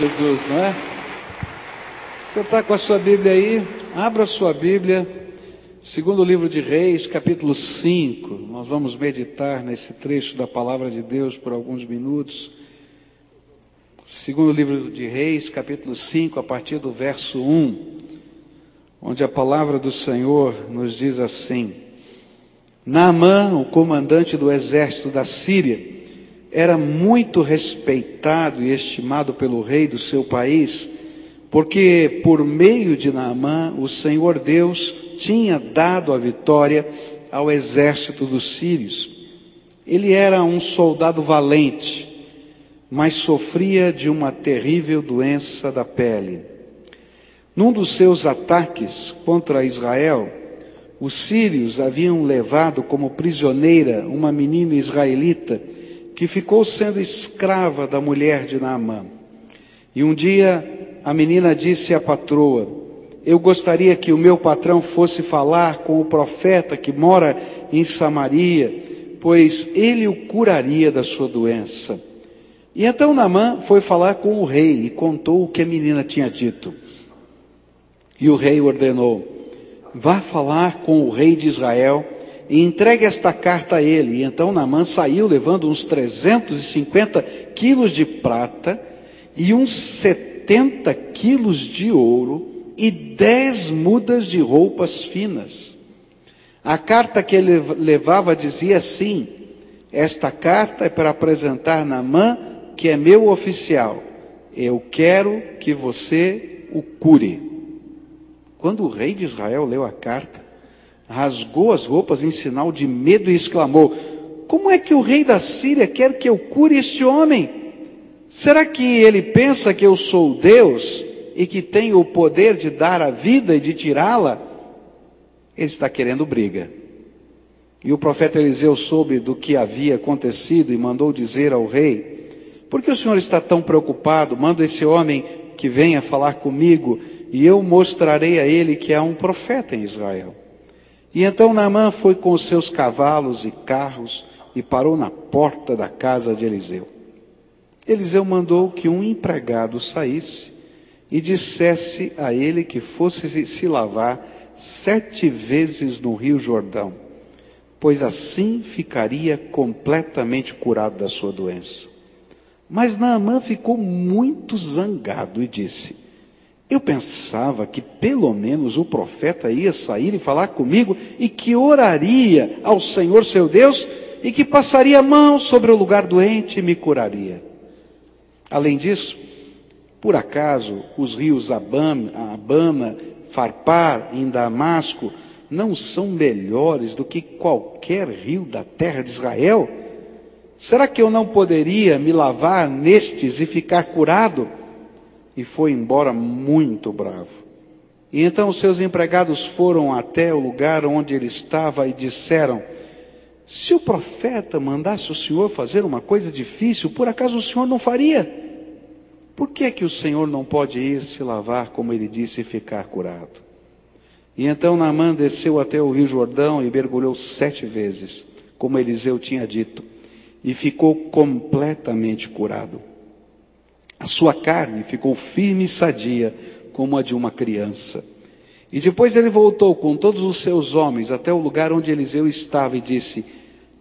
Jesus, não é? Você está com a sua Bíblia aí? Abra a sua Bíblia, segundo livro de Reis, capítulo 5. Nós vamos meditar nesse trecho da palavra de Deus por alguns minutos. Segundo livro de Reis, capítulo 5, a partir do verso 1, onde a palavra do Senhor nos diz assim: Naamã, o comandante do exército da Síria, era muito respeitado e estimado pelo rei do seu país, porque por meio de Naamã o Senhor Deus tinha dado a vitória ao exército dos sírios. Ele era um soldado valente, mas sofria de uma terrível doença da pele. Num dos seus ataques contra Israel, os sírios haviam levado como prisioneira uma menina israelita que ficou sendo escrava da mulher de Naamã. E um dia a menina disse à patroa: Eu gostaria que o meu patrão fosse falar com o profeta que mora em Samaria, pois ele o curaria da sua doença. E então Naamã foi falar com o rei e contou o que a menina tinha dito. E o rei ordenou: Vá falar com o rei de Israel e entregue esta carta a ele. E então Naamã saiu levando uns 350 quilos de prata e uns 70 quilos de ouro e dez mudas de roupas finas. A carta que ele levava dizia assim: Esta carta é para apresentar Naamã, que é meu oficial. Eu quero que você o cure. Quando o rei de Israel leu a carta, rasgou as roupas em sinal de medo e exclamou: Como é que o rei da Síria quer que eu cure este homem? Será que ele pensa que eu sou Deus e que tenho o poder de dar a vida e de tirá-la? Ele está querendo briga. E o profeta Eliseu soube do que havia acontecido e mandou dizer ao rei: Por que o senhor está tão preocupado? Manda esse homem que venha falar comigo e eu mostrarei a ele que há um profeta em Israel. E então Naamã foi com os seus cavalos e carros e parou na porta da casa de Eliseu. Eliseu mandou que um empregado saísse e dissesse a ele que fosse se lavar sete vezes no rio Jordão, pois assim ficaria completamente curado da sua doença. Mas Naamã ficou muito zangado e disse: eu pensava que pelo menos o profeta ia sair e falar comigo e que oraria ao Senhor seu Deus e que passaria a mão sobre o lugar doente e me curaria. Além disso, por acaso os rios Abama, Farpar em Damasco não são melhores do que qualquer rio da terra de Israel? Será que eu não poderia me lavar nestes e ficar curado? E foi embora muito bravo. E então os seus empregados foram até o lugar onde ele estava e disseram: Se o profeta mandasse o senhor fazer uma coisa difícil, por acaso o senhor não faria? Por que é que o senhor não pode ir se lavar, como ele disse, e ficar curado? E então Naamã desceu até o rio Jordão e mergulhou sete vezes, como Eliseu tinha dito, e ficou completamente curado. A sua carne ficou firme e sadia, como a de uma criança. E depois ele voltou com todos os seus homens até o lugar onde Eliseu estava e disse: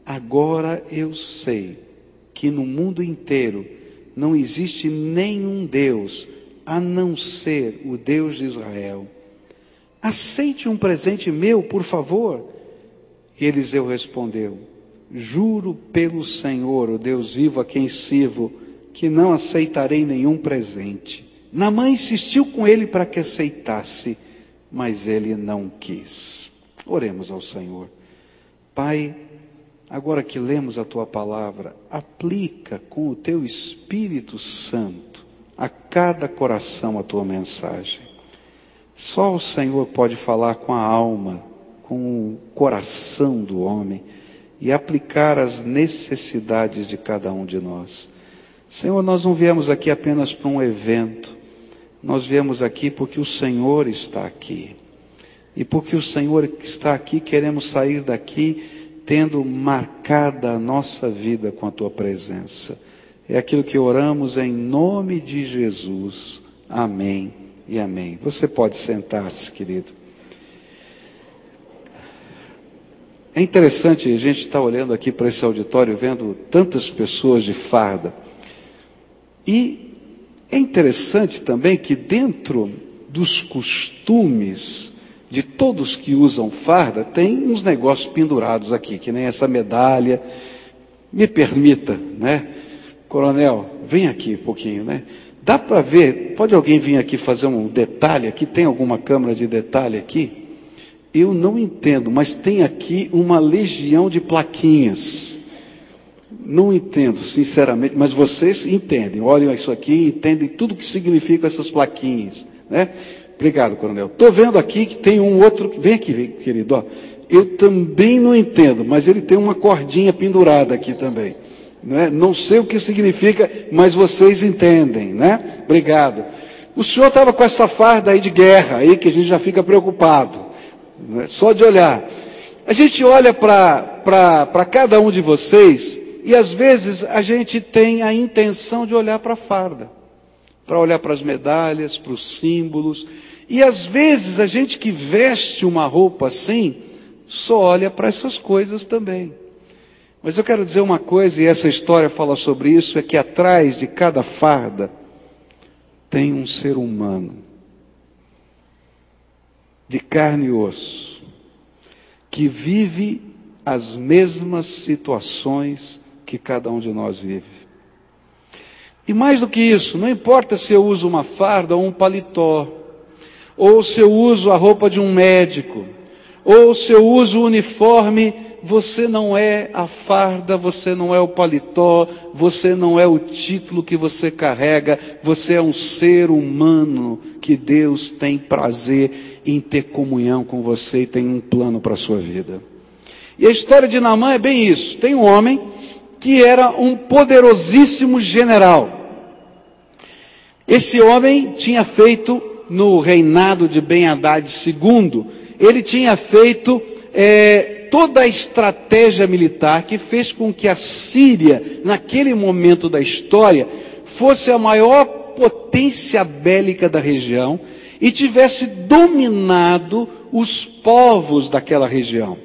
Agora eu sei que no mundo inteiro não existe nenhum Deus a não ser o Deus de Israel. Aceite um presente meu, por favor. E Eliseu respondeu: Juro pelo Senhor, o Deus vivo a quem sirvo, que não aceitarei nenhum presente. Namã insistiu com ele para que aceitasse, mas ele não quis. Oremos ao Senhor. Pai, agora que lemos a tua palavra, aplica com o teu Espírito Santo a cada coração a tua mensagem. Só o Senhor pode falar com a alma, com o coração do homem e aplicar as necessidades de cada um de nós. Senhor, nós não viemos aqui apenas para um evento, nós viemos aqui porque o Senhor está aqui. E porque o Senhor está aqui, queremos sair daqui tendo marcada a nossa vida com a tua presença. É aquilo que oramos em nome de Jesus. Amém e amém. Você pode sentar-se, querido. É interessante a gente estar olhando aqui para esse auditório, vendo tantas pessoas de farda. E é interessante também que dentro dos costumes de todos que usam farda, tem uns negócios pendurados aqui, que nem essa medalha. Me permita, né? Coronel, vem aqui um pouquinho, né? Dá para ver, pode alguém vir aqui fazer um detalhe aqui? Tem alguma câmera de detalhe aqui? Eu não entendo, mas tem aqui uma legião de plaquinhas. Não entendo, sinceramente, mas vocês entendem. Olhem isso aqui, entendem tudo que significam essas plaquinhas, né? Obrigado, coronel. Estou vendo aqui que tem um outro. Vem aqui, vem, querido. Ó. Eu também não entendo, mas ele tem uma cordinha pendurada aqui também. Né? Não sei o que significa, mas vocês entendem, né? Obrigado. O senhor estava com essa farda aí de guerra, aí que a gente já fica preocupado, né? só de olhar. A gente olha para cada um de vocês e às vezes a gente tem a intenção de olhar para a farda, para olhar para as medalhas, para os símbolos, e às vezes a gente que veste uma roupa assim, só olha para essas coisas também. Mas eu quero dizer uma coisa, e essa história fala sobre isso, é que atrás de cada farda tem um ser humano, de carne e osso, que vive as mesmas situações que cada um de nós vive. E mais do que isso, não importa se eu uso uma farda ou um paletó, ou se eu uso a roupa de um médico, ou se eu uso o uniforme, você não é a farda, você não é o paletó, você não é o título que você carrega, você é um ser humano que Deus tem prazer em ter comunhão com você e tem um plano para a sua vida. E a história de Naamã é bem isso. Tem um homem que era um poderosíssimo general. Esse homem tinha feito no reinado de Ben Haddad II, ele tinha feito é, toda a estratégia militar que fez com que a Síria, naquele momento da história, fosse a maior potência bélica da região e tivesse dominado os povos daquela região.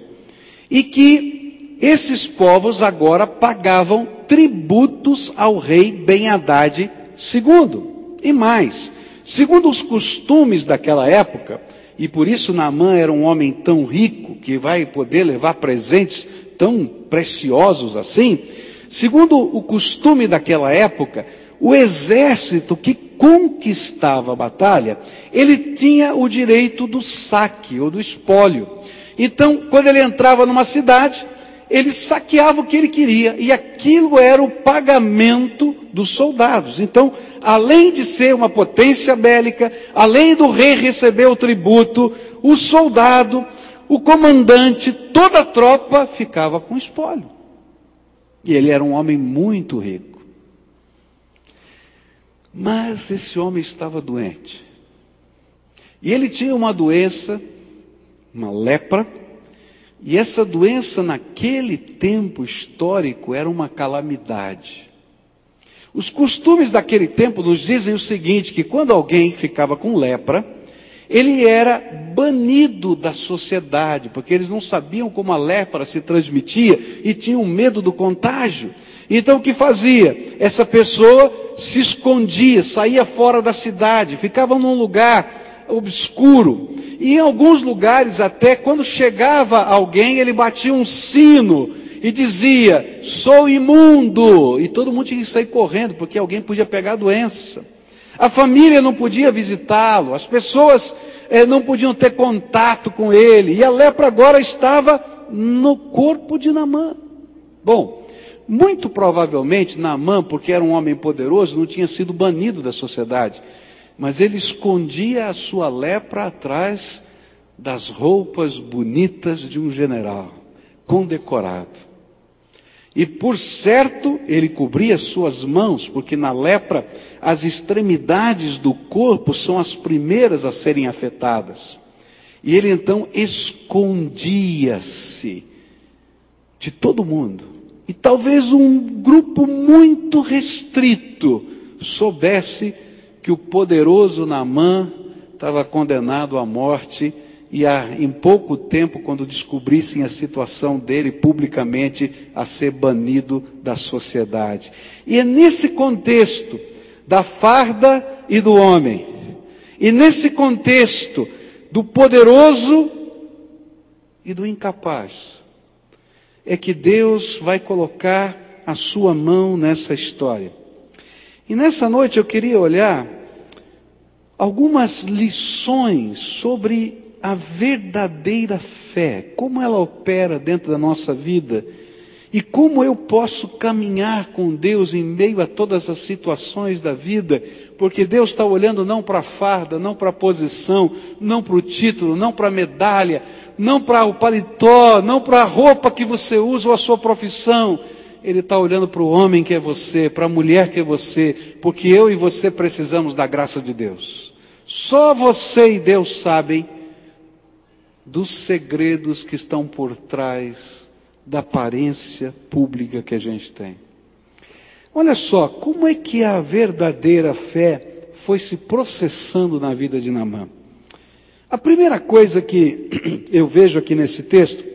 E que esses povos agora pagavam tributos ao rei Ben Haddad II. E mais, Segundo os costumes daquela época, e por isso Naamã era um homem tão rico que vai poder levar presentes tão preciosos assim, segundo o costume daquela época, o exército que conquistava a batalha, ele tinha o direito do saque ou do espólio. Então, quando ele entrava numa cidade, ele saqueava o que ele queria e aquilo era o pagamento dos soldados. Então, além de ser uma potência bélica, além do rei receber o tributo, o soldado, o comandante, toda a tropa ficava com espólio. E ele era um homem muito rico. Mas esse homem estava doente. E ele tinha uma doença, uma lepra, e essa doença naquele tempo histórico era uma calamidade. Os costumes daquele tempo nos dizem o seguinte, que quando alguém ficava com lepra, ele era banido da sociedade, porque eles não sabiam como a lepra se transmitia e tinham medo do contágio. Então o que fazia? Essa pessoa se escondia, saía fora da cidade, ficava num lugar obscuro. E em alguns lugares até, quando chegava alguém, ele batia um sino e dizia: sou imundo. E todo mundo tinha que sair correndo, porque alguém podia pegar a doença. A família não podia visitá-lo, as pessoas eh, não podiam ter contato com ele. E a lepra agora estava no corpo de Namã. Bom, muito provavelmente Namã, porque era um homem poderoso, não tinha sido banido da sociedade. Mas ele escondia a sua lepra atrás das roupas bonitas de um general, condecorado. E por certo, ele cobria suas mãos, porque na lepra as extremidades do corpo são as primeiras a serem afetadas. E ele então escondia-se de todo mundo. e talvez um grupo muito restrito soubesse que o poderoso Naamã estava condenado à morte e a, em pouco tempo, quando descobrissem a situação dele publicamente, a ser banido da sociedade. E é nesse contexto da farda e do homem, e nesse contexto do poderoso e do incapaz, é que Deus vai colocar a sua mão nessa história. E nessa noite eu queria olhar algumas lições sobre a verdadeira fé, como ela opera dentro da nossa vida e como eu posso caminhar com Deus em meio a todas as situações da vida, porque Deus está olhando não para a farda, não para a posição, não para o título, não para a medalha, não para o paletó, não para a roupa que você usa ou a sua profissão. Ele está olhando para o homem que é você, para a mulher que é você, porque eu e você precisamos da graça de Deus. Só você e Deus sabem dos segredos que estão por trás da aparência pública que a gente tem. Olha só, como é que a verdadeira fé foi se processando na vida de Namã? A primeira coisa que eu vejo aqui nesse texto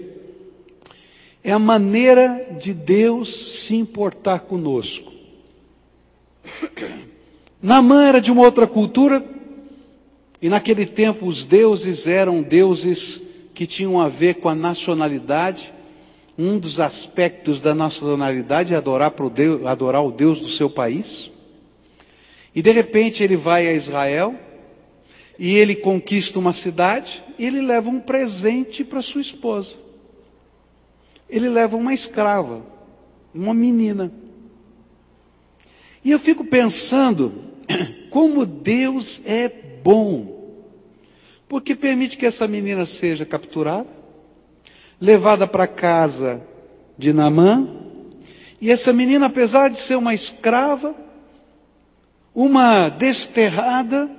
é a maneira de Deus se importar conosco. Namã era de uma outra cultura, e naquele tempo os deuses eram deuses que tinham a ver com a nacionalidade. Um dos aspectos da nacionalidade é adorar, Deus, adorar o Deus do seu país. E de repente ele vai a Israel e ele conquista uma cidade e ele leva um presente para sua esposa. Ele leva uma escrava, uma menina. E eu fico pensando como Deus é bom, porque permite que essa menina seja capturada, levada para casa de Namã, e essa menina, apesar de ser uma escrava, uma desterrada,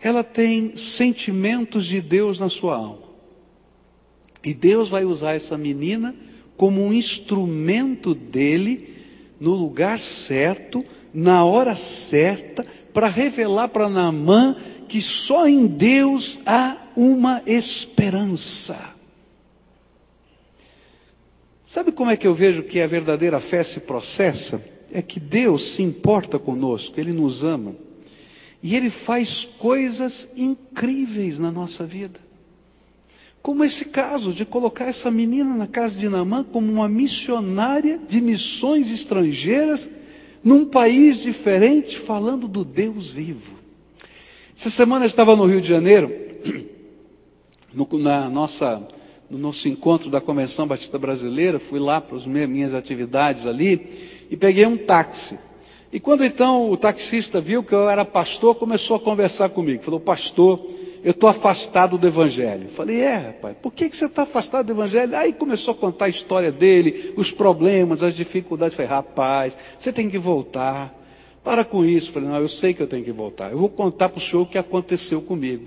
ela tem sentimentos de Deus na sua alma. E Deus vai usar essa menina como um instrumento dele no lugar certo, na hora certa, para revelar para Naamã que só em Deus há uma esperança. Sabe como é que eu vejo que a verdadeira fé se processa? É que Deus se importa conosco, Ele nos ama. E Ele faz coisas incríveis na nossa vida. Como esse caso de colocar essa menina na casa de Namã como uma missionária de missões estrangeiras num país diferente, falando do Deus vivo. Essa semana eu estava no Rio de Janeiro, no, na nossa, no nosso encontro da Convenção Batista Brasileira, fui lá para as minhas atividades ali e peguei um táxi. E quando então o taxista viu que eu era pastor, começou a conversar comigo. Falou, pastor, eu estou afastado do Evangelho. Falei, é, rapaz, por que, que você está afastado do Evangelho? Aí começou a contar a história dele, os problemas, as dificuldades. Falei, rapaz, você tem que voltar. Para com isso. Falei, não, eu sei que eu tenho que voltar. Eu vou contar para o senhor o que aconteceu comigo.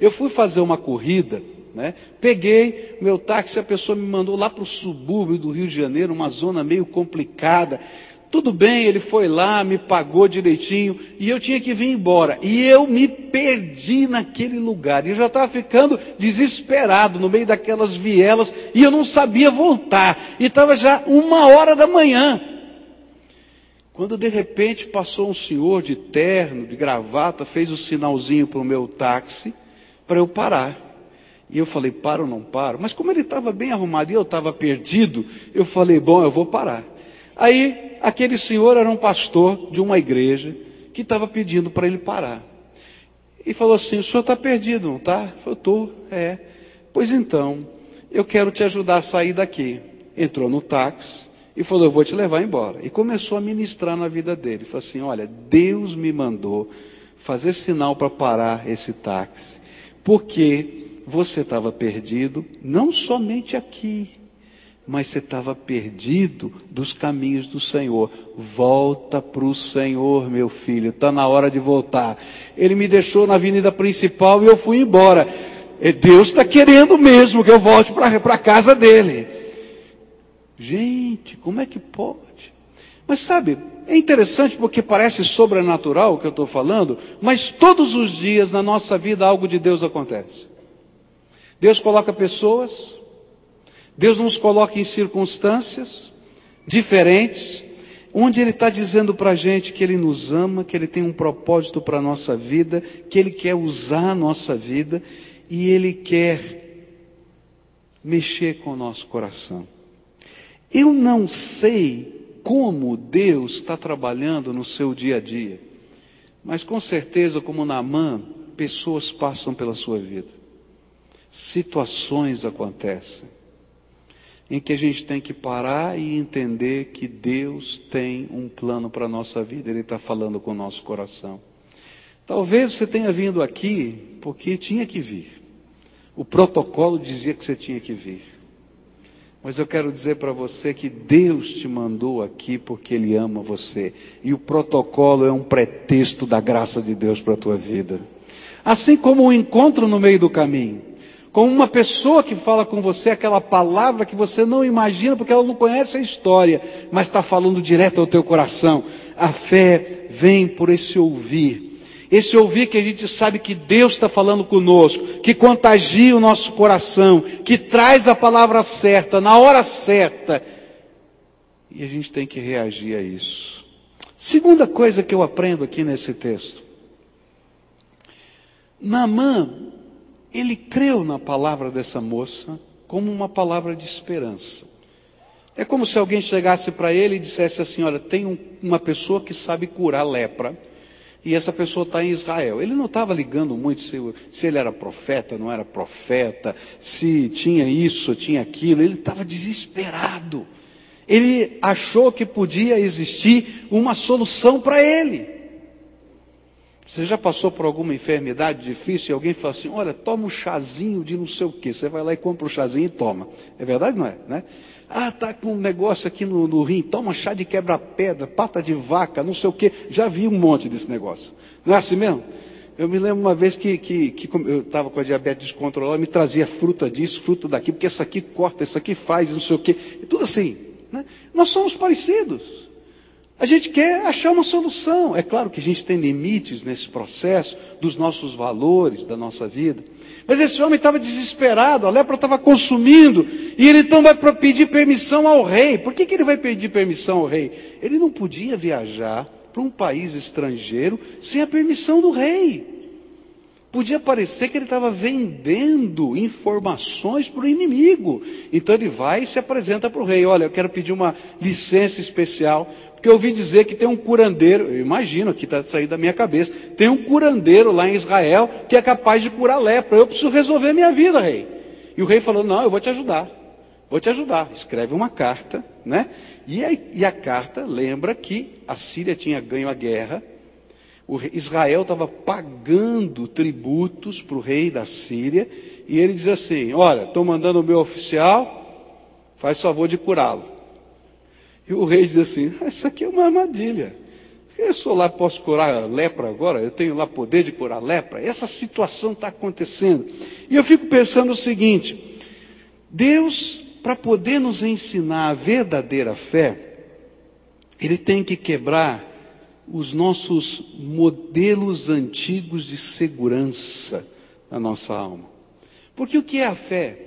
Eu fui fazer uma corrida, né? Peguei meu táxi, a pessoa me mandou lá para o subúrbio do Rio de Janeiro, uma zona meio complicada. Tudo bem, ele foi lá, me pagou direitinho e eu tinha que vir embora. E eu me perdi naquele lugar. E eu já estava ficando desesperado no meio daquelas vielas e eu não sabia voltar. E estava já uma hora da manhã. Quando de repente passou um senhor de terno, de gravata, fez o um sinalzinho para o meu táxi para eu parar. E eu falei, paro ou não paro? Mas como ele estava bem arrumado e eu estava perdido, eu falei, bom, eu vou parar. Aí, aquele senhor era um pastor de uma igreja que estava pedindo para ele parar. E falou assim: O senhor está perdido, não está? Eu Estou, é. Pois então, eu quero te ajudar a sair daqui. Entrou no táxi e falou: Eu vou te levar embora. E começou a ministrar na vida dele. Falou assim: Olha, Deus me mandou fazer sinal para parar esse táxi, porque você estava perdido, não somente aqui, mas você estava perdido dos caminhos do Senhor. Volta para o Senhor, meu filho, está na hora de voltar. Ele me deixou na avenida principal e eu fui embora. Deus está querendo mesmo que eu volte para a casa dele. Gente, como é que pode? Mas sabe, é interessante porque parece sobrenatural o que eu estou falando, mas todos os dias na nossa vida algo de Deus acontece. Deus coloca pessoas, Deus nos coloca em circunstâncias diferentes, onde Ele está dizendo para a gente que Ele nos ama, que Ele tem um propósito para a nossa vida, que Ele quer usar a nossa vida e Ele quer mexer com o nosso coração. Eu não sei como Deus está trabalhando no seu dia a dia, mas com certeza, como Naamã, pessoas passam pela sua vida, situações acontecem em que a gente tem que parar e entender que Deus tem um plano para a nossa vida, Ele está falando com o nosso coração. Talvez você tenha vindo aqui porque tinha que vir. O protocolo dizia que você tinha que vir. Mas eu quero dizer para você que Deus te mandou aqui porque Ele ama você. E o protocolo é um pretexto da graça de Deus para a tua vida. Assim como o um encontro no meio do caminho com uma pessoa que fala com você aquela palavra que você não imagina porque ela não conhece a história, mas está falando direto ao teu coração. A fé vem por esse ouvir. Esse ouvir que a gente sabe que Deus está falando conosco, que contagia o nosso coração, que traz a palavra certa, na hora certa. E a gente tem que reagir a isso. Segunda coisa que eu aprendo aqui nesse texto. Naamã ele creu na palavra dessa moça como uma palavra de esperança. É como se alguém chegasse para ele e dissesse assim: Olha, tem um, uma pessoa que sabe curar lepra, e essa pessoa está em Israel. Ele não estava ligando muito se, se, ele era profeta, não era profeta, se tinha isso, tinha aquilo. Ele estava desesperado. Ele achou que podia existir uma solução para ele. Você já passou por alguma enfermidade difícil e alguém fala assim, olha, toma um chazinho de não sei o quê. Você vai lá e compra o um chazinho e toma. É verdade, não é? Né? Ah, tá com um negócio aqui no, no rim, toma chá de quebra-pedra, pata de vaca, não sei o quê. Já vi um monte desse negócio. Não é assim mesmo? Eu me lembro uma vez que, que, que eu estava com a diabetes descontrolada, me trazia fruta disso, fruta daqui, porque essa aqui corta, essa aqui faz, não sei o quê. E tudo assim. Né? Nós somos parecidos. A gente quer achar uma solução. É claro que a gente tem limites nesse processo dos nossos valores, da nossa vida. Mas esse homem estava desesperado, a lepra estava consumindo, e ele então vai pedir permissão ao rei. Por que, que ele vai pedir permissão ao rei? Ele não podia viajar para um país estrangeiro sem a permissão do rei. Podia parecer que ele estava vendendo informações para o inimigo. Então ele vai e se apresenta para o rei. Olha, eu quero pedir uma licença especial, porque eu ouvi dizer que tem um curandeiro, eu imagino que está saindo da minha cabeça, tem um curandeiro lá em Israel que é capaz de curar lepra. Eu preciso resolver minha vida, rei. E o rei falou: Não, eu vou te ajudar. Vou te ajudar. Escreve uma carta, né? E a, e a carta lembra que a Síria tinha ganho a guerra Israel estava pagando tributos para o rei da Síria, e ele diz assim: Olha, estou mandando o meu oficial, faz favor de curá-lo. E o rei diz assim: ah, Isso aqui é uma armadilha. Eu sou lá, posso curar lepra agora, eu tenho lá poder de curar lepra. Essa situação está acontecendo. E eu fico pensando o seguinte: Deus, para poder nos ensinar a verdadeira fé, Ele tem que quebrar os nossos modelos antigos de segurança na nossa alma. Porque o que é a fé?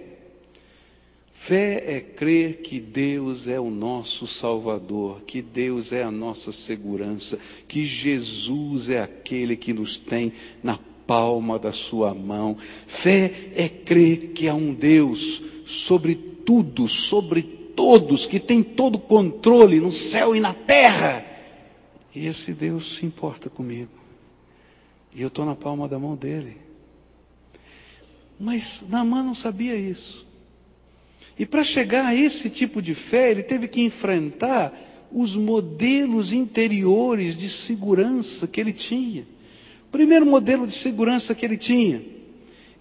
Fé é crer que Deus é o nosso Salvador, que Deus é a nossa segurança, que Jesus é aquele que nos tem na palma da sua mão. Fé é crer que há um Deus sobre tudo, sobre todos, que tem todo o controle no céu e na terra e esse Deus se importa comigo. E eu estou na palma da mão dele. Mas Naamã não sabia isso. E para chegar a esse tipo de fé, ele teve que enfrentar os modelos interiores de segurança que ele tinha. O primeiro modelo de segurança que ele tinha,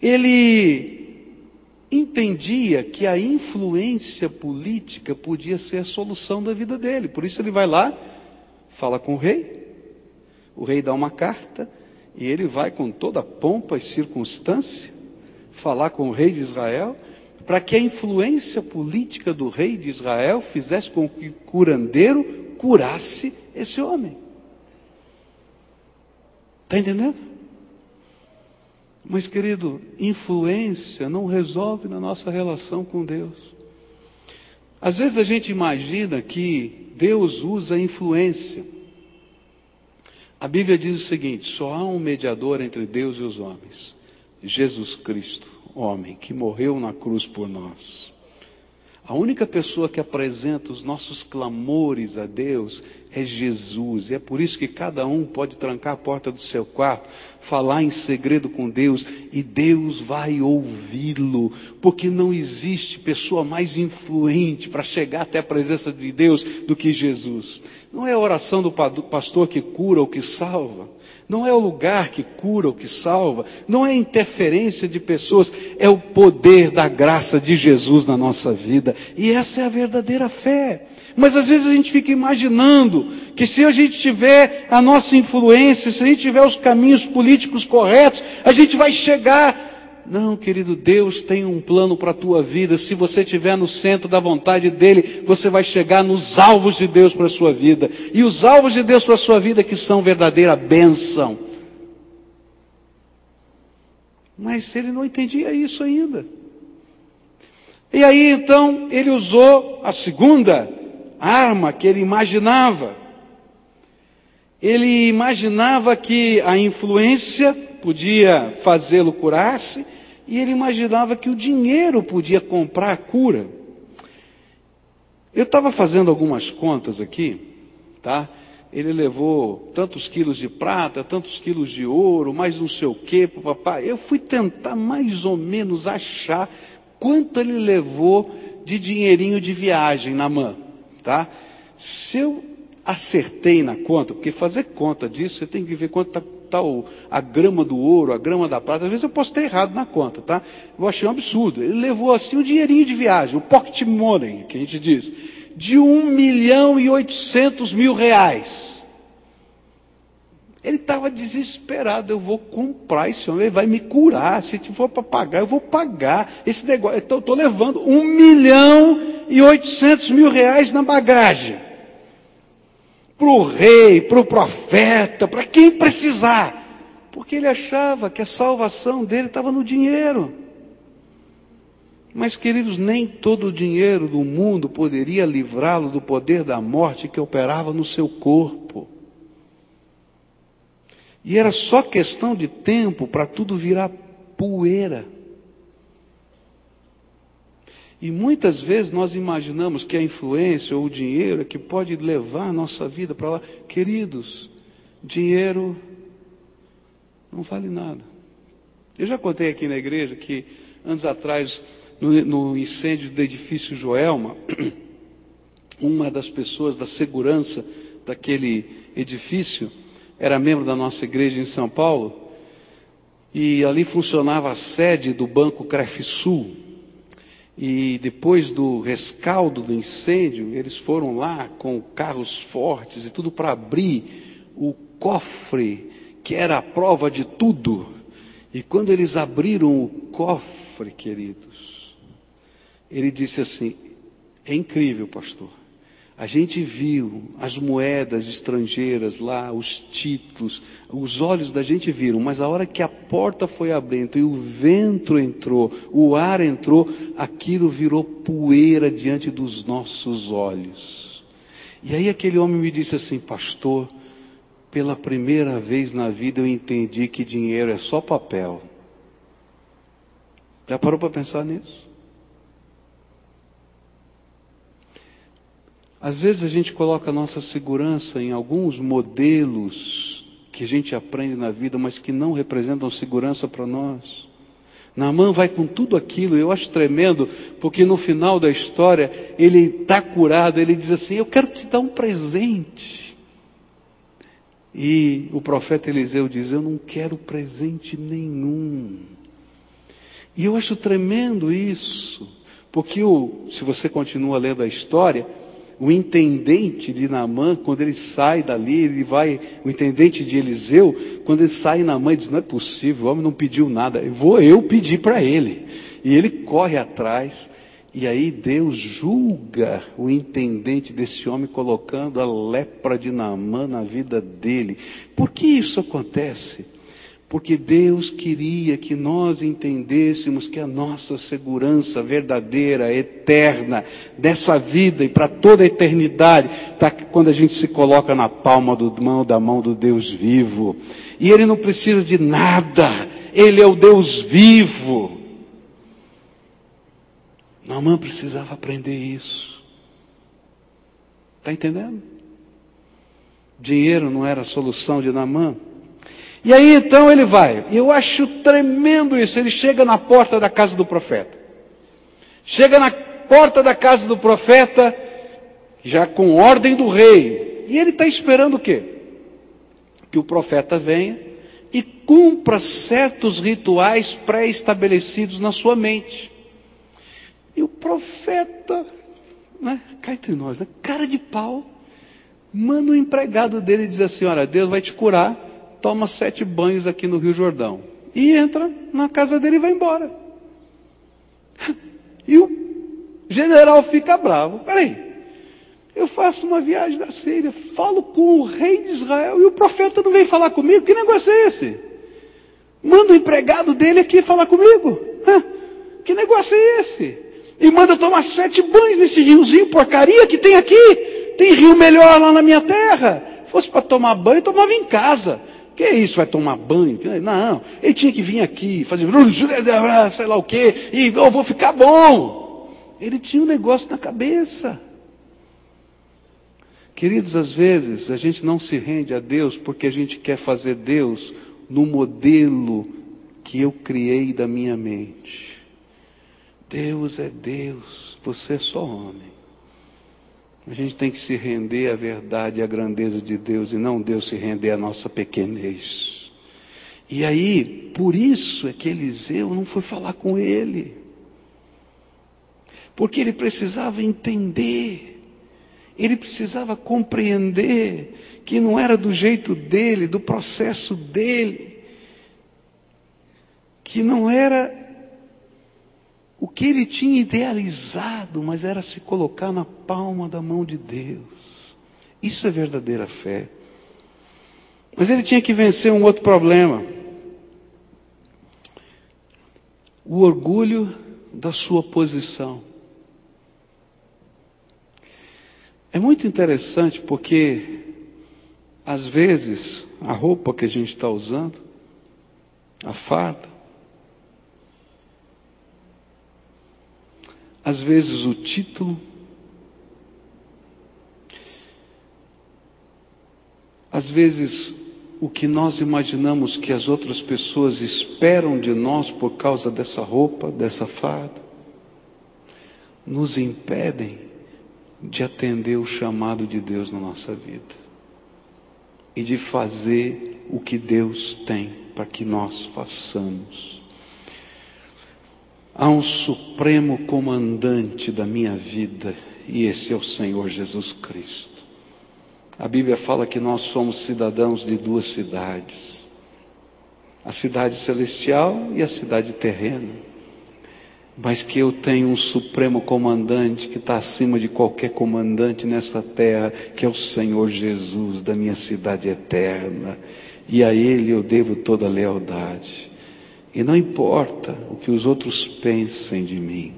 ele entendia que a influência política podia ser a solução da vida dele. Por isso ele vai lá fala com o rei, o rei dá uma carta e ele vai com toda a pompa e circunstância falar com o rei de Israel. para que a influência política do rei de Israel fizesse com que o curandeiro curasse esse homem. Está entendendo? Mas, querido, influência não resolve na nossa relação com Deus. Às vezes a gente imagina que Deus usa influência. A Bíblia diz o seguinte: só há um mediador entre Deus e os homens, Jesus Cristo homem que morreu na cruz por nós. A única pessoa que apresenta os nossos clamores a Deus é Jesus. E é por isso que cada um pode trancar a porta do seu quarto, falar em segredo com Deus e Deus vai ouvi-lo. Porque não existe pessoa mais influente para chegar até a presença de Deus do que Jesus. Não é a oração do pastor que cura ou que salva. Não é o lugar que cura ou que salva, não é a interferência de pessoas, é o poder da graça de Jesus na nossa vida. E essa é a verdadeira fé. Mas às vezes a gente fica imaginando que se a gente tiver a nossa influência, se a gente tiver os caminhos políticos corretos, a gente vai chegar não, querido, Deus tem um plano para a tua vida. Se você estiver no centro da vontade dEle, você vai chegar nos alvos de Deus para a sua vida. E os alvos de Deus para a sua vida que são verdadeira bênção. Mas ele não entendia isso ainda. E aí então ele usou a segunda arma que ele imaginava. Ele imaginava que a influência podia fazê-lo curar-se, e ele imaginava que o dinheiro podia comprar a cura. Eu estava fazendo algumas contas aqui, tá? Ele levou tantos quilos de prata, tantos quilos de ouro, mais não sei o quê, papai. Eu fui tentar mais ou menos achar quanto ele levou de dinheirinho de viagem na mão, tá? Se eu acertei na conta, porque fazer conta disso, você tem que ver quanto está tal a grama do ouro, a grama da prata. Às vezes eu posso ter errado na conta, tá? Eu achei um absurdo. Ele levou assim um dinheirinho de viagem, o pocket money, que a gente diz, de um milhão e oitocentos mil reais. Ele estava desesperado. Eu vou comprar esse homem, ele vai me curar. Se for para pagar, eu vou pagar esse negócio. Então, eu estou levando um milhão e oitocentos mil reais na bagagem para o rei, para o profeta, para quem precisar. Porque ele achava que a salvação dele estava no dinheiro. Mas, queridos, nem todo o dinheiro do mundo poderia livrá-lo do poder da morte que operava no seu corpo. E era só questão de tempo para tudo virar poeira. E muitas vezes nós imaginamos que a influência ou o dinheiro é que pode levar a nossa vida para lá. Queridos, dinheiro não vale nada. Eu já contei aqui na igreja que anos atrás, no, no incêndio do edifício Joelma, uma das pessoas da segurança daquele edifício era membro da nossa igreja em São Paulo, e ali funcionava a sede do Banco Crefisul. E depois do rescaldo do incêndio, eles foram lá com carros fortes e tudo para abrir o cofre, que era a prova de tudo. E quando eles abriram o cofre, queridos, ele disse assim: É incrível, pastor. A gente viu as moedas estrangeiras lá, os títulos, os olhos da gente viram, mas a hora que a porta foi abrindo e o vento entrou, o ar entrou, aquilo virou poeira diante dos nossos olhos. E aí aquele homem me disse assim, pastor, pela primeira vez na vida eu entendi que dinheiro é só papel. Já parou para pensar nisso? Às vezes a gente coloca a nossa segurança em alguns modelos que a gente aprende na vida, mas que não representam segurança para nós. Naamã vai com tudo aquilo, eu acho tremendo, porque no final da história ele está curado, ele diz assim: Eu quero te dar um presente. E o profeta Eliseu diz: Eu não quero presente nenhum. E eu acho tremendo isso, porque o, se você continua lendo a história, o intendente de Naamã, quando ele sai dali, ele vai, o intendente de Eliseu, quando ele sai Naamã, ele diz, não é possível, o homem não pediu nada, vou eu pedir para ele. E ele corre atrás, e aí Deus julga o intendente desse homem, colocando a lepra de Naamã na vida dele. Por que isso acontece? Porque Deus queria que nós entendêssemos que a nossa segurança verdadeira, eterna, dessa vida e para toda a eternidade, está quando a gente se coloca na palma do mão, da mão do Deus vivo. E Ele não precisa de nada, Ele é o Deus vivo. Naamã precisava aprender isso. Está entendendo? Dinheiro não era a solução de Naamã. E aí então ele vai. Eu acho tremendo isso. Ele chega na porta da casa do profeta. Chega na porta da casa do profeta, já com ordem do rei. E ele está esperando o quê? Que o profeta venha e cumpra certos rituais pré-estabelecidos na sua mente. E o profeta, né, cá entre nós, né, cara de pau, manda o empregado dele e diz assim: Olha, Deus vai te curar toma sete banhos aqui no Rio Jordão. E entra na casa dele e vai embora. E o general fica bravo. Peraí, eu faço uma viagem da Síria, falo com o rei de Israel e o profeta não vem falar comigo? Que negócio é esse? Manda o empregado dele aqui falar comigo? Que negócio é esse? E manda tomar sete banhos nesse riozinho porcaria que tem aqui. Tem rio melhor lá na minha terra. Fosse para tomar banho, tomava em casa. Que isso, vai tomar banho? Não, ele tinha que vir aqui, fazer, sei lá o quê, e eu vou ficar bom. Ele tinha um negócio na cabeça. Queridos, às vezes a gente não se rende a Deus porque a gente quer fazer Deus no modelo que eu criei da minha mente. Deus é Deus, você é só homem. A gente tem que se render à verdade e à grandeza de Deus e não Deus se render à nossa pequenez. E aí, por isso é que Eliseu não foi falar com ele. Porque ele precisava entender, ele precisava compreender que não era do jeito dele, do processo dele, que não era o que ele tinha idealizado, mas era se colocar na palma da mão de Deus. Isso é verdadeira fé. Mas ele tinha que vencer um outro problema. O orgulho da sua posição. É muito interessante porque, às vezes, a roupa que a gente está usando, a farda, às vezes o título, às vezes o que nós imaginamos que as outras pessoas esperam de nós por causa dessa roupa, dessa farda, nos impedem de atender o chamado de Deus na nossa vida e de fazer o que Deus tem para que nós façamos. Há um supremo comandante da minha vida e esse é o Senhor Jesus Cristo. A Bíblia fala que nós somos cidadãos de duas cidades: a cidade celestial e a cidade terrena. Mas que eu tenho um supremo comandante que está acima de qualquer comandante nessa terra, que é o Senhor Jesus da minha cidade eterna. E a Ele eu devo toda a lealdade. E não importa o que os outros pensem de mim,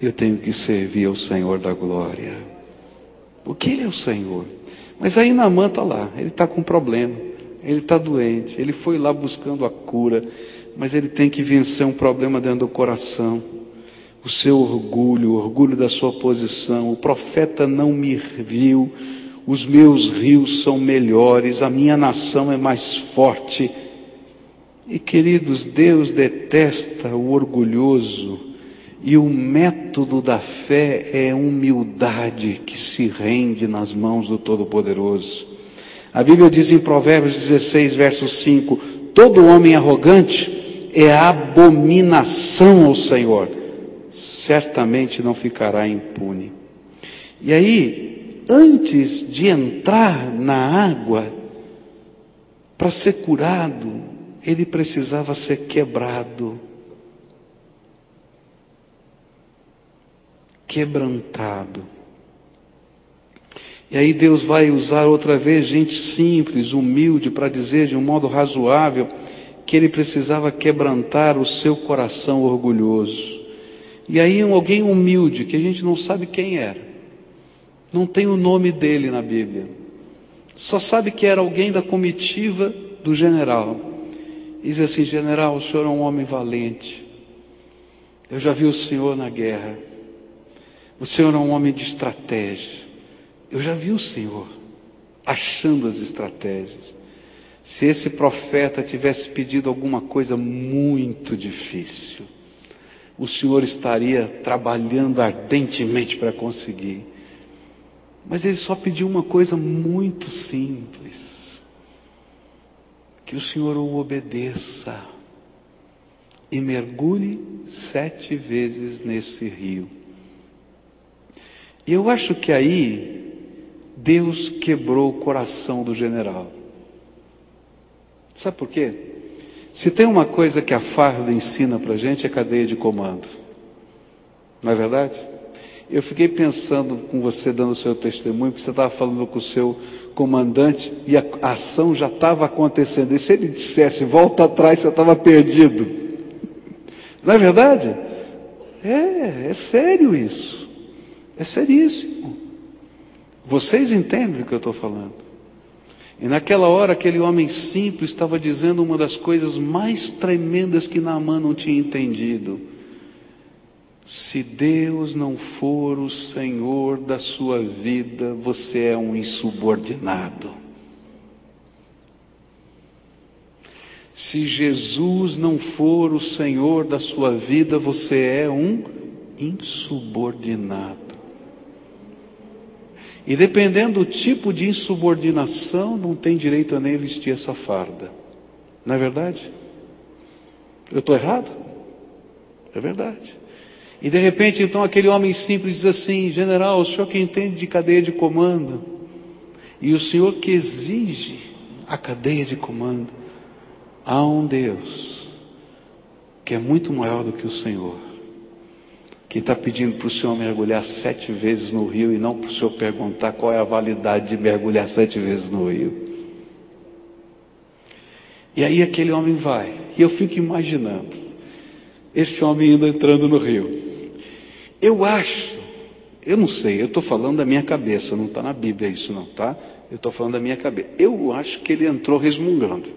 eu tenho que servir ao Senhor da glória, porque Ele é o Senhor. Mas aí Namã está lá, ele está com problema, ele está doente, ele foi lá buscando a cura, mas ele tem que vencer um problema dentro do coração. O seu orgulho, o orgulho da sua posição. O profeta não me viu, os meus rios são melhores, a minha nação é mais forte e queridos, Deus detesta o orgulhoso, e o método da fé é humildade que se rende nas mãos do Todo-Poderoso. A Bíblia diz em Provérbios 16, verso 5: Todo homem arrogante é abominação ao Senhor, certamente não ficará impune. E aí, antes de entrar na água, para ser curado, ele precisava ser quebrado, quebrantado. E aí Deus vai usar outra vez gente simples, humilde, para dizer de um modo razoável que ele precisava quebrantar o seu coração orgulhoso. E aí alguém humilde, que a gente não sabe quem era, não tem o nome dele na Bíblia, só sabe que era alguém da comitiva do general. Diz assim: General, o senhor é um homem valente. Eu já vi o senhor na guerra. O senhor é um homem de estratégia. Eu já vi o Senhor achando as estratégias. Se esse profeta tivesse pedido alguma coisa muito difícil, o Senhor estaria trabalhando ardentemente para conseguir. Mas ele só pediu uma coisa muito simples: que o Senhor o obedeça e mergulhe sete vezes nesse rio. E eu acho que aí Deus quebrou o coração do general. Sabe por quê? Se tem uma coisa que a farda ensina para gente é cadeia de comando. Não é verdade? Eu fiquei pensando com você dando o seu testemunho, que você estava falando com o seu comandante e a ação já estava acontecendo. E se ele dissesse, volta atrás, você estava perdido. Não é verdade? É, é sério isso. É seríssimo. Vocês entendem do que eu estou falando? E naquela hora, aquele homem simples estava dizendo uma das coisas mais tremendas que Naamã não tinha entendido. Se Deus não for o Senhor da sua vida, você é um insubordinado. Se Jesus não for o Senhor da sua vida, você é um insubordinado. E dependendo do tipo de insubordinação, não tem direito a nem vestir essa farda. Não é verdade? Eu estou errado? É verdade. E de repente, então, aquele homem simples diz assim: General, o senhor que entende de cadeia de comando, e o senhor que exige a cadeia de comando, há um Deus que é muito maior do que o Senhor que está pedindo para o senhor mergulhar sete vezes no rio e não para o senhor perguntar qual é a validade de mergulhar sete vezes no rio. E aí aquele homem vai, e eu fico imaginando, esse homem indo entrando no rio. Eu acho, eu não sei, eu estou falando da minha cabeça, não está na Bíblia isso não, tá? Eu estou falando da minha cabeça. Eu acho que ele entrou resmungando.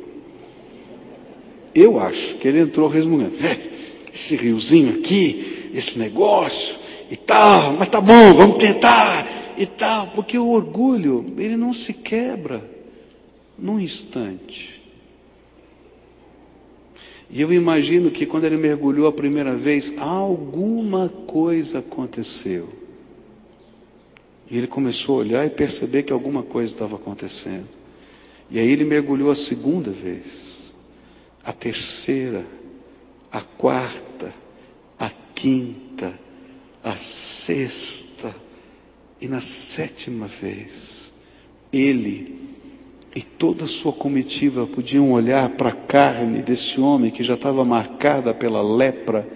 Eu acho que ele entrou resmungando. É, esse riozinho aqui, esse negócio e tal, mas tá bom, vamos tentar e tal, porque o orgulho, ele não se quebra num instante. E eu imagino que quando ele mergulhou a primeira vez, alguma coisa aconteceu. E ele começou a olhar e perceber que alguma coisa estava acontecendo. E aí ele mergulhou a segunda vez, a terceira, a quarta, quinta, a sexta e na sétima vez, ele e toda a sua comitiva podiam olhar para a carne desse homem que já estava marcada pela lepra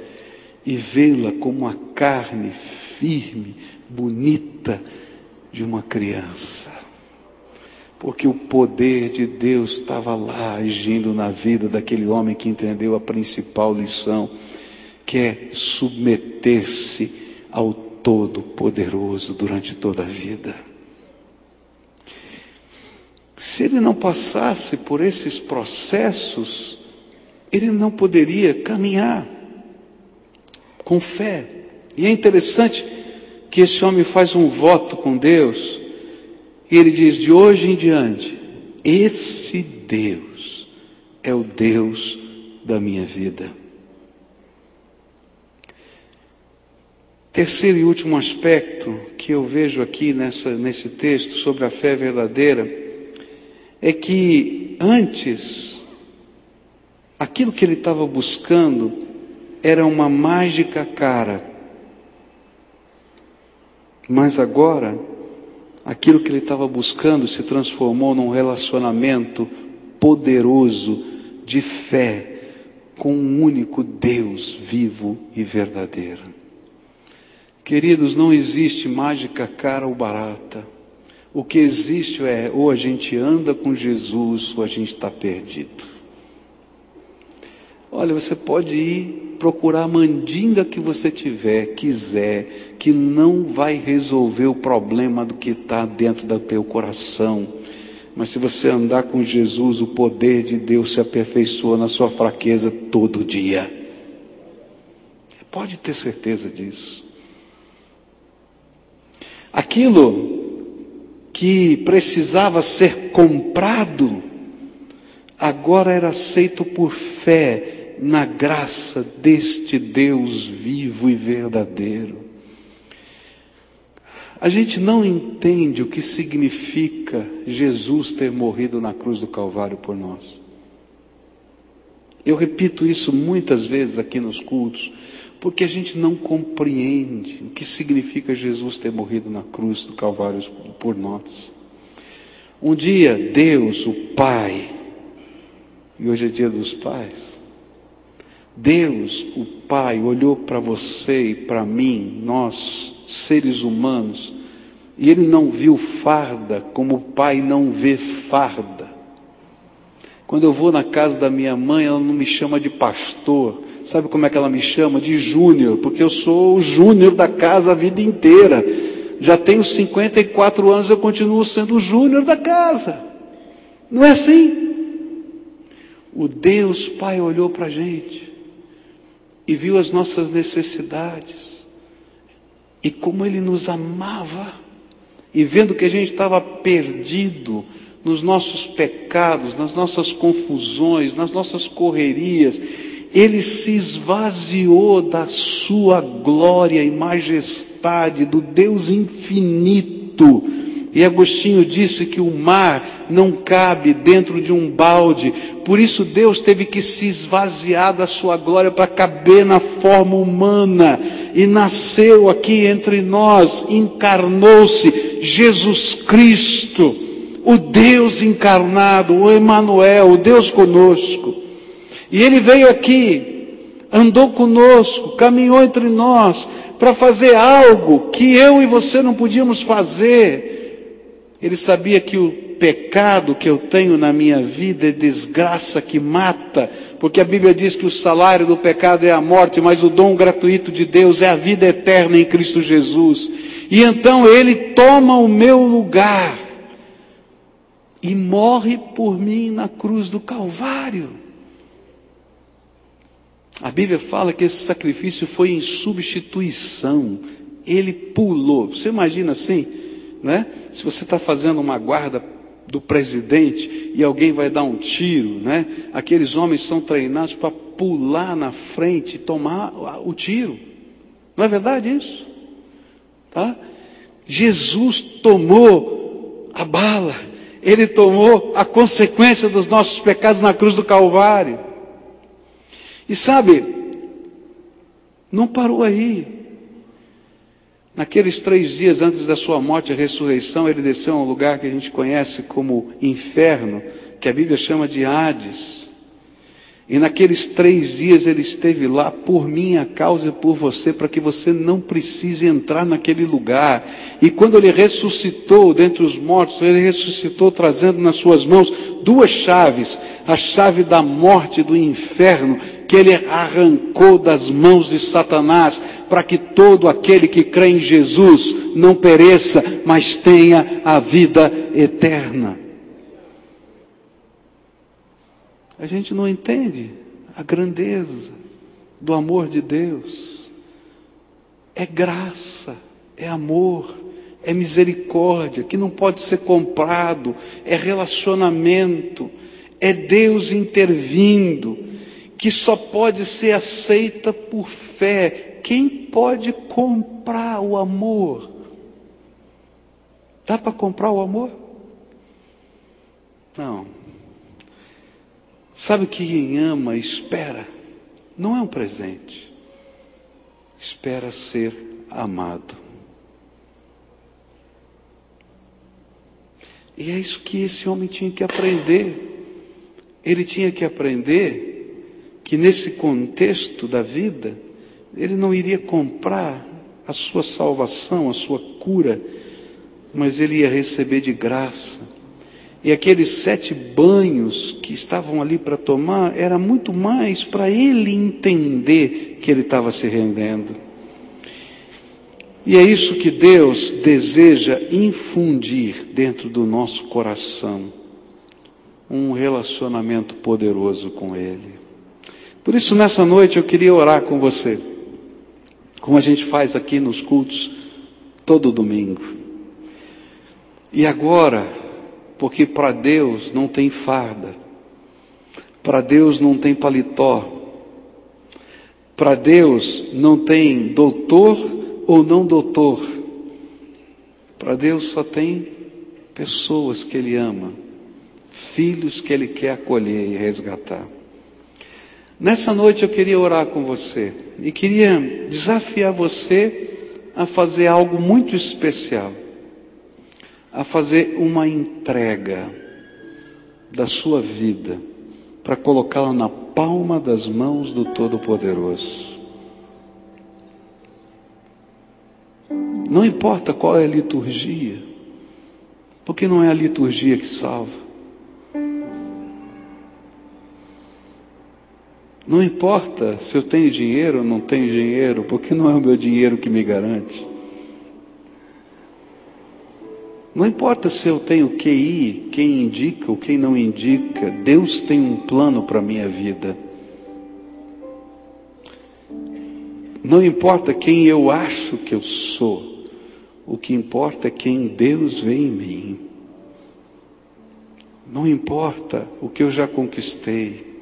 e vê-la como a carne firme, bonita de uma criança. Porque o poder de Deus estava lá agindo na vida daquele homem que entendeu a principal lição quer submeter-se ao Todo-Poderoso durante toda a vida. Se ele não passasse por esses processos, ele não poderia caminhar com fé. E é interessante que esse homem faz um voto com Deus, e ele diz: de hoje em diante, esse Deus é o Deus da minha vida. Terceiro e último aspecto que eu vejo aqui nessa, nesse texto sobre a fé verdadeira é que antes aquilo que ele estava buscando era uma mágica cara, mas agora aquilo que ele estava buscando se transformou num relacionamento poderoso de fé com um único Deus vivo e verdadeiro Queridos, não existe mágica cara ou barata. O que existe é ou a gente anda com Jesus ou a gente está perdido. Olha, você pode ir procurar a mandinga que você tiver, quiser, que não vai resolver o problema do que está dentro do teu coração. Mas se você andar com Jesus, o poder de Deus se aperfeiçoa na sua fraqueza todo dia. Pode ter certeza disso. Aquilo que precisava ser comprado, agora era aceito por fé na graça deste Deus vivo e verdadeiro. A gente não entende o que significa Jesus ter morrido na cruz do Calvário por nós. Eu repito isso muitas vezes aqui nos cultos, porque a gente não compreende o que significa Jesus ter morrido na cruz do Calvário por nós. Um dia, Deus, o Pai, e hoje é dia dos pais, Deus, o Pai, olhou para você e para mim, nós, seres humanos, e Ele não viu farda como o Pai não vê farda. Quando eu vou na casa da minha mãe, ela não me chama de pastor, Sabe como é que ela me chama? De Júnior, porque eu sou o Júnior da casa a vida inteira. Já tenho 54 anos, eu continuo sendo o Júnior da casa. Não é assim? O Deus Pai olhou para a gente e viu as nossas necessidades e como Ele nos amava e vendo que a gente estava perdido nos nossos pecados, nas nossas confusões, nas nossas correrias, ele se esvaziou da sua glória e majestade, do Deus infinito. E Agostinho disse que o mar não cabe dentro de um balde, por isso Deus teve que se esvaziar da sua glória para caber na forma humana e nasceu aqui entre nós, encarnou-se Jesus Cristo, o Deus encarnado, o Emanuel, o Deus conosco. E ele veio aqui, andou conosco, caminhou entre nós, para fazer algo que eu e você não podíamos fazer. Ele sabia que o pecado que eu tenho na minha vida é desgraça que mata, porque a Bíblia diz que o salário do pecado é a morte, mas o dom gratuito de Deus é a vida eterna em Cristo Jesus. E então ele toma o meu lugar e morre por mim na cruz do Calvário. A Bíblia fala que esse sacrifício foi em substituição. Ele pulou. Você imagina assim, né? Se você está fazendo uma guarda do presidente e alguém vai dar um tiro, né? Aqueles homens são treinados para pular na frente e tomar o tiro. Não é verdade isso? Tá? Jesus tomou a bala. Ele tomou a consequência dos nossos pecados na cruz do Calvário. E sabe, não parou aí. Naqueles três dias antes da sua morte e ressurreição, ele desceu a um lugar que a gente conhece como inferno, que a Bíblia chama de Hades. E naqueles três dias ele esteve lá por minha causa e por você, para que você não precise entrar naquele lugar. E quando ele ressuscitou dentre os mortos, ele ressuscitou trazendo nas suas mãos duas chaves: a chave da morte do inferno, que ele arrancou das mãos de Satanás, para que todo aquele que crê em Jesus não pereça, mas tenha a vida eterna. A gente não entende a grandeza do amor de Deus. É graça, é amor, é misericórdia, que não pode ser comprado, é relacionamento, é Deus intervindo, que só pode ser aceita por fé. Quem pode comprar o amor? Dá para comprar o amor? Não. Sabe que quem ama espera, não é um presente, espera ser amado. E é isso que esse homem tinha que aprender. Ele tinha que aprender que nesse contexto da vida, ele não iria comprar a sua salvação, a sua cura, mas ele ia receber de graça. E aqueles sete banhos que estavam ali para tomar era muito mais para ele entender que ele estava se rendendo. E é isso que Deus deseja infundir dentro do nosso coração um relacionamento poderoso com Ele. Por isso, nessa noite, eu queria orar com você, como a gente faz aqui nos cultos todo domingo. E agora, porque para Deus não tem farda, para Deus não tem paletó, para Deus não tem doutor ou não doutor. Para Deus só tem pessoas que Ele ama, filhos que Ele quer acolher e resgatar. Nessa noite eu queria orar com você e queria desafiar você a fazer algo muito especial, a fazer uma entrega da sua vida para colocá-la na palma das mãos do Todo-Poderoso. Não importa qual é a liturgia, porque não é a liturgia que salva. Não importa se eu tenho dinheiro ou não tenho dinheiro, porque não é o meu dinheiro que me garante. Não importa se eu tenho QI, quem indica ou quem não indica, Deus tem um plano para a minha vida. Não importa quem eu acho que eu sou, o que importa é quem Deus vê em mim. Não importa o que eu já conquistei.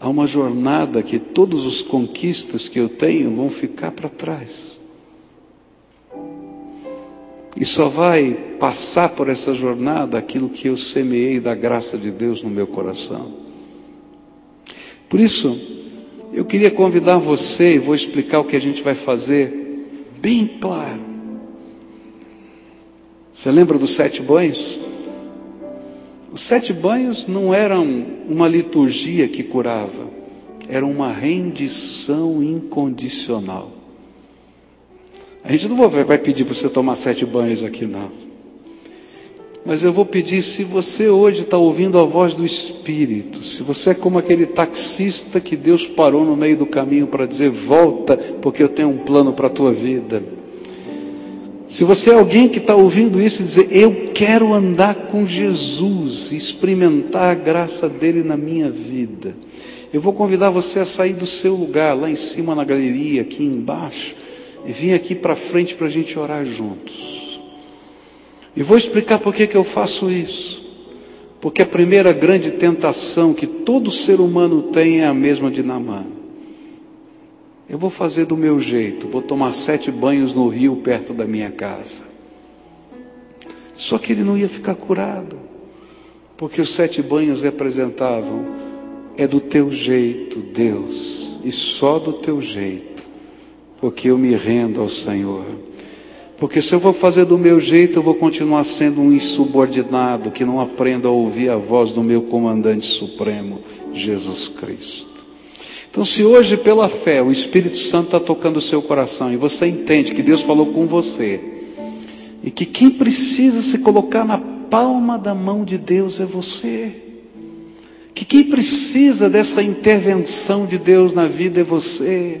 Há uma jornada que todos os conquistas que eu tenho vão ficar para trás. E só vai passar por essa jornada aquilo que eu semeei da graça de Deus no meu coração. Por isso, eu queria convidar você, e vou explicar o que a gente vai fazer bem claro. Você lembra dos sete banhos? Os sete banhos não eram uma liturgia que curava, era uma rendição incondicional. A gente não vai pedir para você tomar sete banhos aqui, não. Mas eu vou pedir, se você hoje está ouvindo a voz do Espírito, se você é como aquele taxista que Deus parou no meio do caminho para dizer: volta, porque eu tenho um plano para a tua vida. Se você é alguém que está ouvindo isso e dizer: eu quero andar com Jesus, experimentar a graça dele na minha vida, eu vou convidar você a sair do seu lugar, lá em cima na galeria, aqui embaixo, e vir aqui para frente para a gente orar juntos. E vou explicar por que, que eu faço isso. Porque a primeira grande tentação que todo ser humano tem é a mesma de Namã. Eu vou fazer do meu jeito, vou tomar sete banhos no rio perto da minha casa. Só que ele não ia ficar curado, porque os sete banhos representavam: é do teu jeito, Deus, e só do teu jeito, porque eu me rendo ao Senhor. Porque se eu vou fazer do meu jeito, eu vou continuar sendo um insubordinado que não aprenda a ouvir a voz do meu comandante supremo, Jesus Cristo. Então, se hoje, pela fé, o Espírito Santo está tocando o seu coração e você entende que Deus falou com você, e que quem precisa se colocar na palma da mão de Deus é você, que quem precisa dessa intervenção de Deus na vida é você,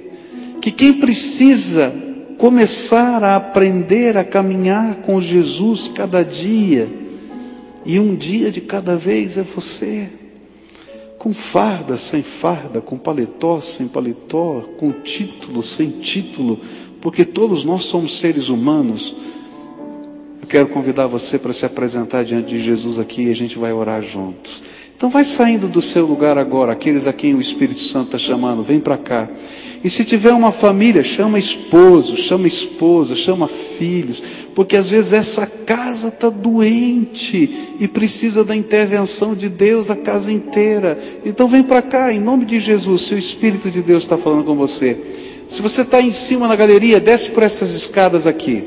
que quem precisa começar a aprender a caminhar com Jesus cada dia, e um dia de cada vez é você. Com farda, sem farda, com paletó, sem paletó, com título, sem título, porque todos nós somos seres humanos. Eu quero convidar você para se apresentar diante de Jesus aqui e a gente vai orar juntos. Então vai saindo do seu lugar agora, aqueles a quem o Espírito Santo está chamando, vem para cá. E se tiver uma família, chama esposo, chama esposa, chama filhos, porque às vezes essa casa está doente e precisa da intervenção de Deus a casa inteira. Então vem para cá, em nome de Jesus, se o Espírito de Deus está falando com você. Se você está em cima na galeria, desce por essas escadas aqui.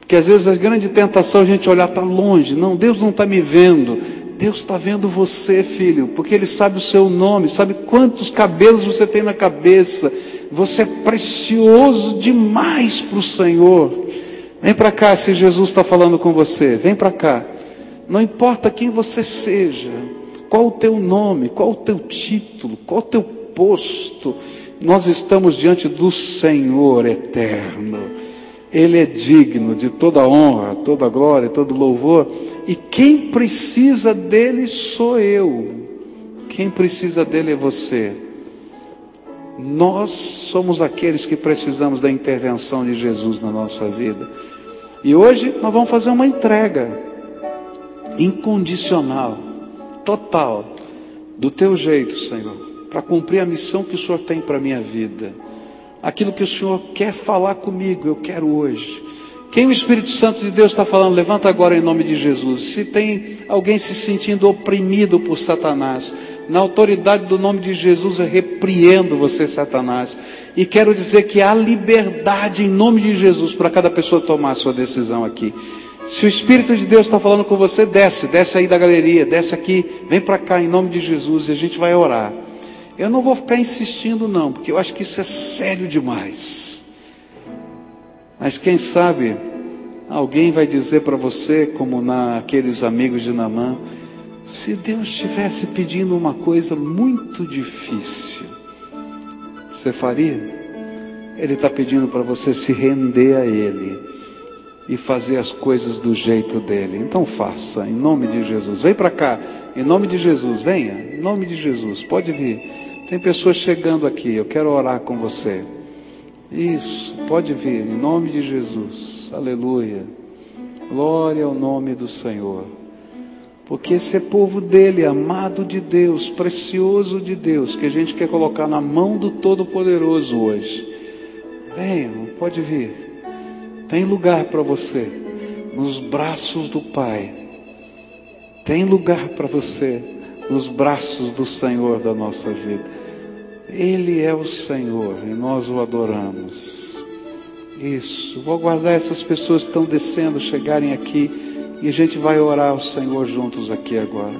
Porque às vezes a grande tentação é a gente olhar, está longe. Não, Deus não está me vendo. Deus está vendo você, filho, porque Ele sabe o seu nome, sabe quantos cabelos você tem na cabeça. Você é precioso demais para o Senhor. Vem para cá se Jesus está falando com você. Vem para cá. Não importa quem você seja, qual o teu nome, qual o teu título, qual o teu posto, nós estamos diante do Senhor eterno. Ele é digno de toda honra, toda glória, todo louvor. E quem precisa dele sou eu. Quem precisa dele é você. Nós somos aqueles que precisamos da intervenção de Jesus na nossa vida. E hoje nós vamos fazer uma entrega incondicional, total, do teu jeito, Senhor, para cumprir a missão que o Senhor tem para a minha vida. Aquilo que o Senhor quer falar comigo, eu quero hoje. Quem o Espírito Santo de Deus está falando, levanta agora em nome de Jesus. Se tem alguém se sentindo oprimido por Satanás, na autoridade do nome de Jesus eu repreendo você, Satanás. E quero dizer que há liberdade em nome de Jesus para cada pessoa tomar a sua decisão aqui. Se o Espírito de Deus está falando com você, desce, desce aí da galeria, desce aqui, vem para cá em nome de Jesus e a gente vai orar. Eu não vou ficar insistindo não, porque eu acho que isso é sério demais. Mas quem sabe alguém vai dizer para você, como naqueles amigos de Namã, se Deus estivesse pedindo uma coisa muito difícil, você faria? Ele está pedindo para você se render a Ele e fazer as coisas do jeito dele. Então faça, em nome de Jesus. Vem para cá, em nome de Jesus. Venha, em nome de Jesus. Pode vir. Tem pessoas chegando aqui. Eu quero orar com você. Isso, pode vir, em nome de Jesus. Aleluia. Glória ao nome do Senhor. Porque esse é povo dele, amado de Deus, precioso de Deus, que a gente quer colocar na mão do Todo-Poderoso hoje. Venham, pode vir. Tem lugar para você nos braços do Pai. Tem lugar para você nos braços do Senhor da nossa vida. Ele é o Senhor e nós o adoramos. Isso. Vou aguardar essas pessoas que estão descendo chegarem aqui e a gente vai orar ao Senhor juntos aqui agora.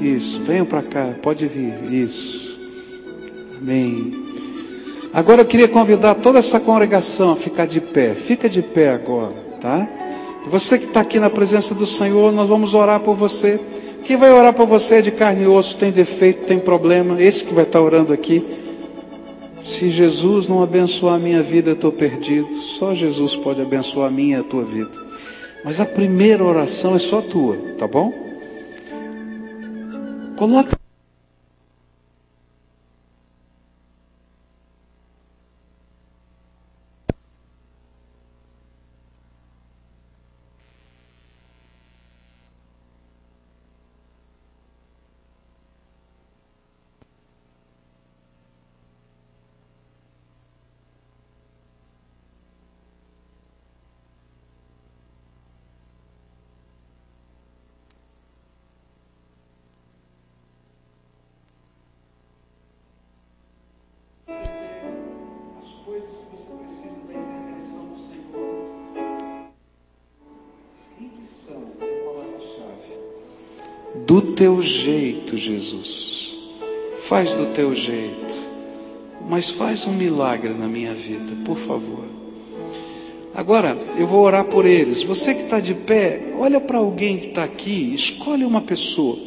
Isso. Venham para cá. Pode vir. Isso. Amém. Agora eu queria convidar toda essa congregação a ficar de pé. Fica de pé agora, tá? Você que está aqui na presença do Senhor, nós vamos orar por você. Quem vai orar por você é de carne e osso, tem defeito, tem problema. Esse que vai estar orando aqui. Se Jesus não abençoar a minha vida, eu estou perdido. Só Jesus pode abençoar a minha e a tua vida. Mas a primeira oração é só tua, tá bom? Coloca jeito, Jesus. Faz do teu jeito. Mas faz um milagre na minha vida, por favor. Agora, eu vou orar por eles. Você que está de pé, olha para alguém que está aqui, escolhe uma pessoa.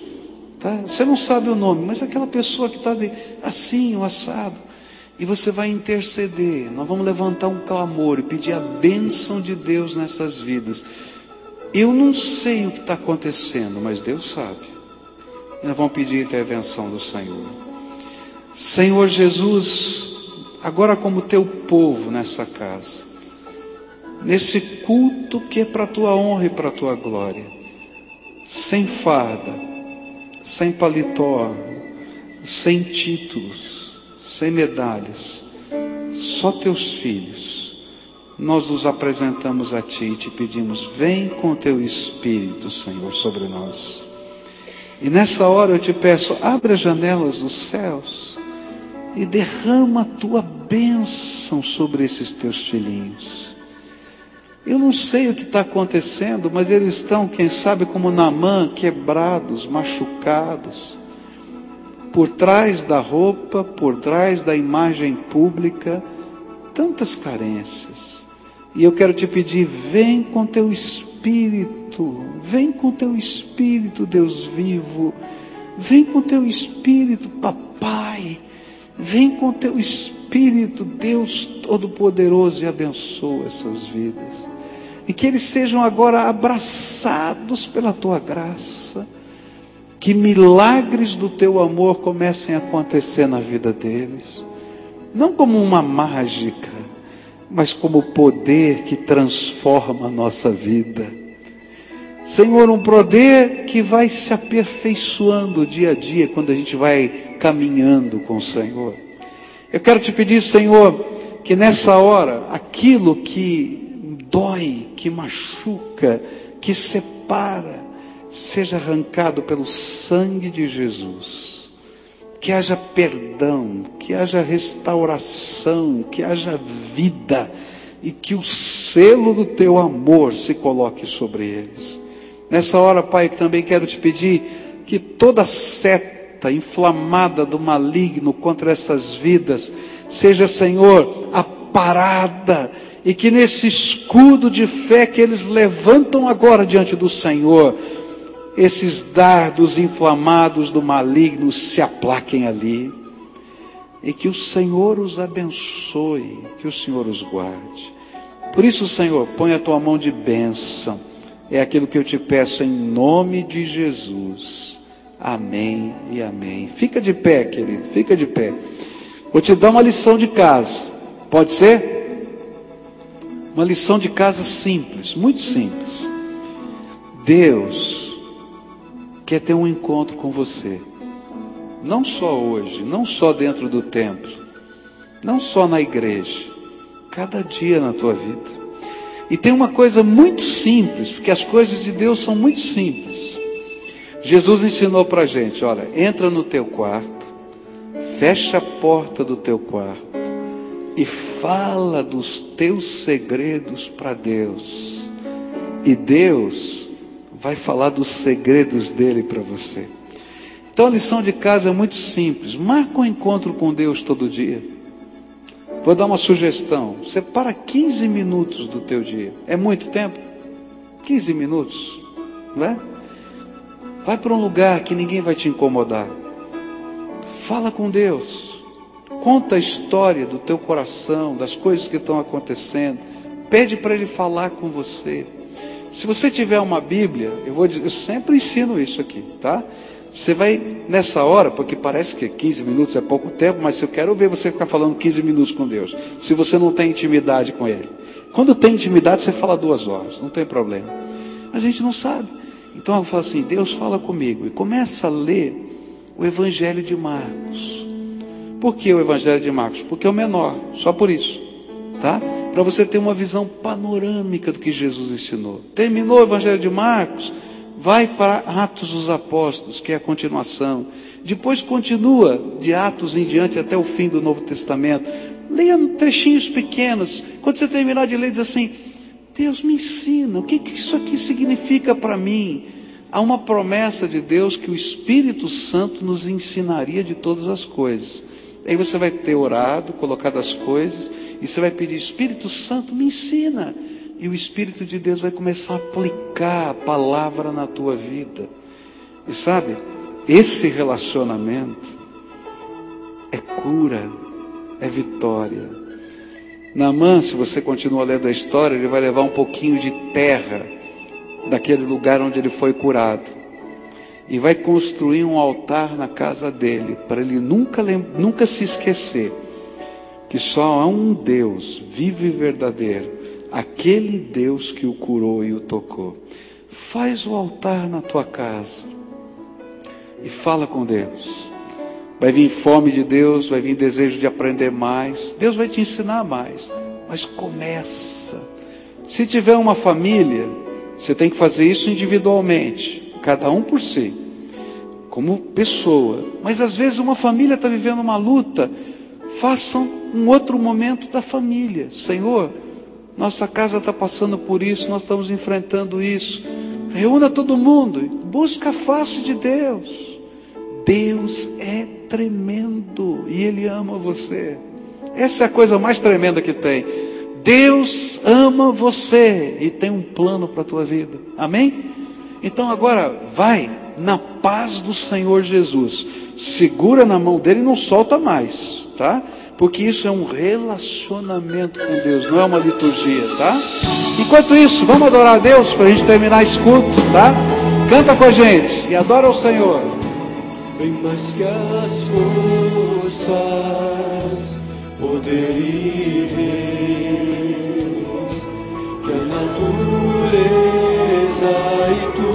Tá? Você não sabe o nome, mas aquela pessoa que está assim, o assado. E você vai interceder. Nós vamos levantar um clamor e pedir a bênção de Deus nessas vidas. Eu não sei o que está acontecendo, mas Deus sabe. Nós vamos pedir a intervenção do Senhor. Senhor Jesus, agora como teu povo nessa casa, nesse culto que é para tua honra e para tua glória, sem farda, sem paletó, sem títulos, sem medalhas, só teus filhos, nós nos apresentamos a Ti e te pedimos: vem com Teu Espírito, Senhor, sobre nós. E nessa hora eu te peço, abre as janelas dos céus e derrama a tua bênção sobre esses teus filhinhos. Eu não sei o que está acontecendo, mas eles estão, quem sabe, como Namã, quebrados, machucados, por trás da roupa, por trás da imagem pública, tantas carências. E eu quero te pedir, vem com teu espírito, vem com teu espírito, Deus vivo, vem com teu espírito, papai, vem com teu espírito, Deus Todo-Poderoso, e abençoa essas vidas. E que eles sejam agora abraçados pela tua graça que milagres do teu amor comecem a acontecer na vida deles. Não como uma mágica, mas como poder que transforma a nossa vida. Senhor, um poder que vai se aperfeiçoando dia a dia quando a gente vai caminhando com o Senhor. Eu quero te pedir, Senhor, que nessa hora, aquilo que dói, que machuca, que separa, seja arrancado pelo sangue de Jesus. Que haja perdão, que haja restauração, que haja vida e que o selo do teu amor se coloque sobre eles. Nessa hora, Pai, também quero te pedir que toda seta inflamada do maligno contra essas vidas seja, Senhor, aparada e que nesse escudo de fé que eles levantam agora diante do Senhor, esses dardos inflamados do maligno se aplaquem ali. E que o Senhor os abençoe, que o Senhor os guarde. Por isso, Senhor, põe a tua mão de bênção. É aquilo que eu te peço em nome de Jesus. Amém e amém. Fica de pé, querido, fica de pé. Vou te dar uma lição de casa. Pode ser? Uma lição de casa simples, muito simples. Deus quer ter um encontro com você. Não só hoje, não só dentro do templo, não só na igreja, cada dia na tua vida. E tem uma coisa muito simples, porque as coisas de Deus são muito simples. Jesus ensinou para a gente: olha, entra no teu quarto, fecha a porta do teu quarto e fala dos teus segredos para Deus. E Deus vai falar dos segredos dele para você. Então a lição de casa é muito simples. Marca um encontro com Deus todo dia. Vou dar uma sugestão. Separa 15 minutos do teu dia. É muito tempo? 15 minutos, não é? Vai para um lugar que ninguém vai te incomodar. Fala com Deus. Conta a história do teu coração, das coisas que estão acontecendo. Pede para Ele falar com você. Se você tiver uma Bíblia, eu vou dizer, eu sempre ensino isso aqui, tá? Você vai nessa hora, porque parece que 15 minutos é pouco tempo, mas eu quero ver você ficar falando 15 minutos com Deus. Se você não tem intimidade com Ele. Quando tem intimidade, você fala duas horas, não tem problema. A gente não sabe. Então eu falo assim, Deus fala comigo. E começa a ler o Evangelho de Marcos. Por que o Evangelho de Marcos? Porque é o menor, só por isso. Tá? para você ter uma visão panorâmica do que Jesus ensinou. Terminou o Evangelho de Marcos, vai para Atos dos Apóstolos, que é a continuação. Depois continua de Atos em diante até o fim do Novo Testamento. Leia trechinhos pequenos. Quando você terminar de ler, diz assim: Deus me ensina, o que, que isso aqui significa para mim? Há uma promessa de Deus que o Espírito Santo nos ensinaria de todas as coisas. Aí você vai ter orado, colocado as coisas, e você vai pedir, Espírito Santo, me ensina. E o Espírito de Deus vai começar a aplicar a palavra na tua vida. E sabe, esse relacionamento é cura, é vitória. Naamã, se você continua lendo a história, ele vai levar um pouquinho de terra daquele lugar onde ele foi curado. E vai construir um altar na casa dele, para ele nunca, nunca se esquecer que só há um Deus vivo e verdadeiro, aquele Deus que o curou e o tocou. Faz o altar na tua casa e fala com Deus. Vai vir fome de Deus, vai vir desejo de aprender mais. Deus vai te ensinar mais, mas começa. Se tiver uma família, você tem que fazer isso individualmente, cada um por si, como pessoa. Mas às vezes uma família está vivendo uma luta façam um outro momento da família. Senhor, nossa casa está passando por isso, nós estamos enfrentando isso. Reúna todo mundo, busca a face de Deus. Deus é tremendo e Ele ama você. Essa é a coisa mais tremenda que tem. Deus ama você e tem um plano para a tua vida. Amém? Então agora vai na paz do Senhor Jesus. Segura na mão dele e não solta mais, tá? Porque isso é um relacionamento com Deus, não é uma liturgia, tá? Enquanto isso, vamos adorar a Deus para a gente terminar esse culto, tá? Canta com a gente e adora o Senhor. Bem mais que as forças, que a natureza e tudo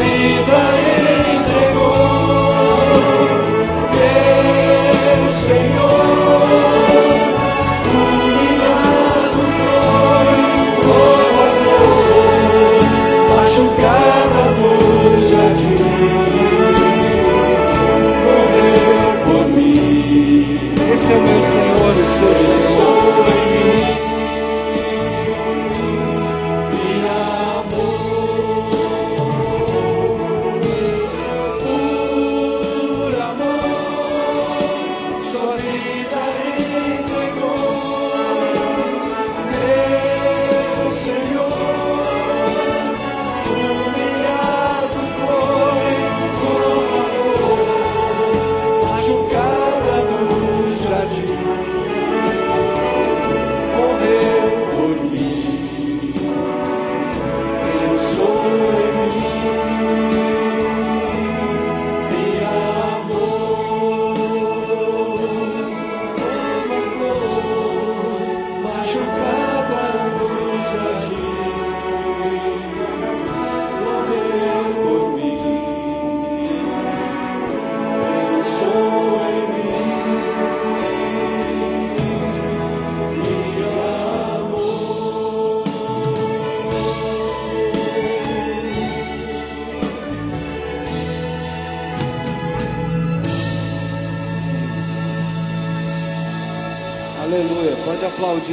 amor, sua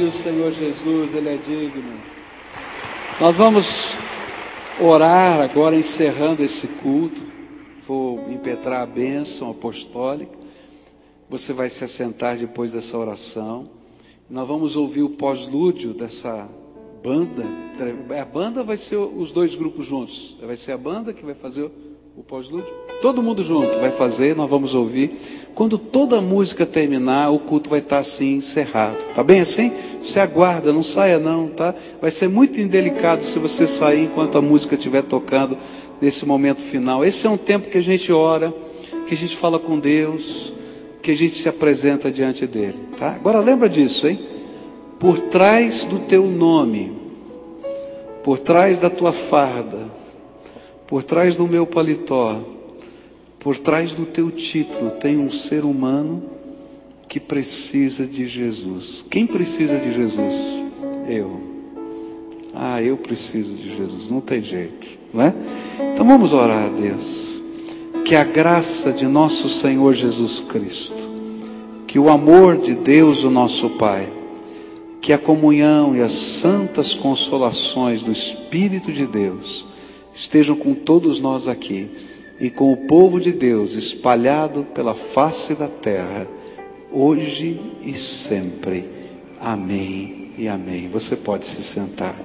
Aplaudir o Senhor Jesus, Ele é digno. Nós vamos orar agora, encerrando esse culto. Vou impetrar a bênção apostólica. Você vai se assentar depois dessa oração. Nós vamos ouvir o pós-lúdio dessa banda. A banda vai ser os dois grupos juntos. Vai ser a banda que vai fazer o pós-lúdio. Todo mundo junto vai fazer, nós vamos ouvir. Quando toda a música terminar, o culto vai estar assim encerrado. Tá bem assim? Você aguarda, não saia não, tá? Vai ser muito indelicado se você sair enquanto a música estiver tocando nesse momento final. Esse é um tempo que a gente ora, que a gente fala com Deus, que a gente se apresenta diante dele, tá? Agora lembra disso, hein? Por trás do teu nome, por trás da tua farda, por trás do meu paletó, por trás do teu título, tem um ser humano que precisa de Jesus. Quem precisa de Jesus? Eu. Ah, eu preciso de Jesus, não tem jeito, não é? Então vamos orar a Deus. Que a graça de nosso Senhor Jesus Cristo, que o amor de Deus, o nosso Pai, que a comunhão e as santas consolações do Espírito de Deus estejam com todos nós aqui e com o povo de Deus espalhado pela face da terra, hoje e sempre. Amém e amém. Você pode se sentar.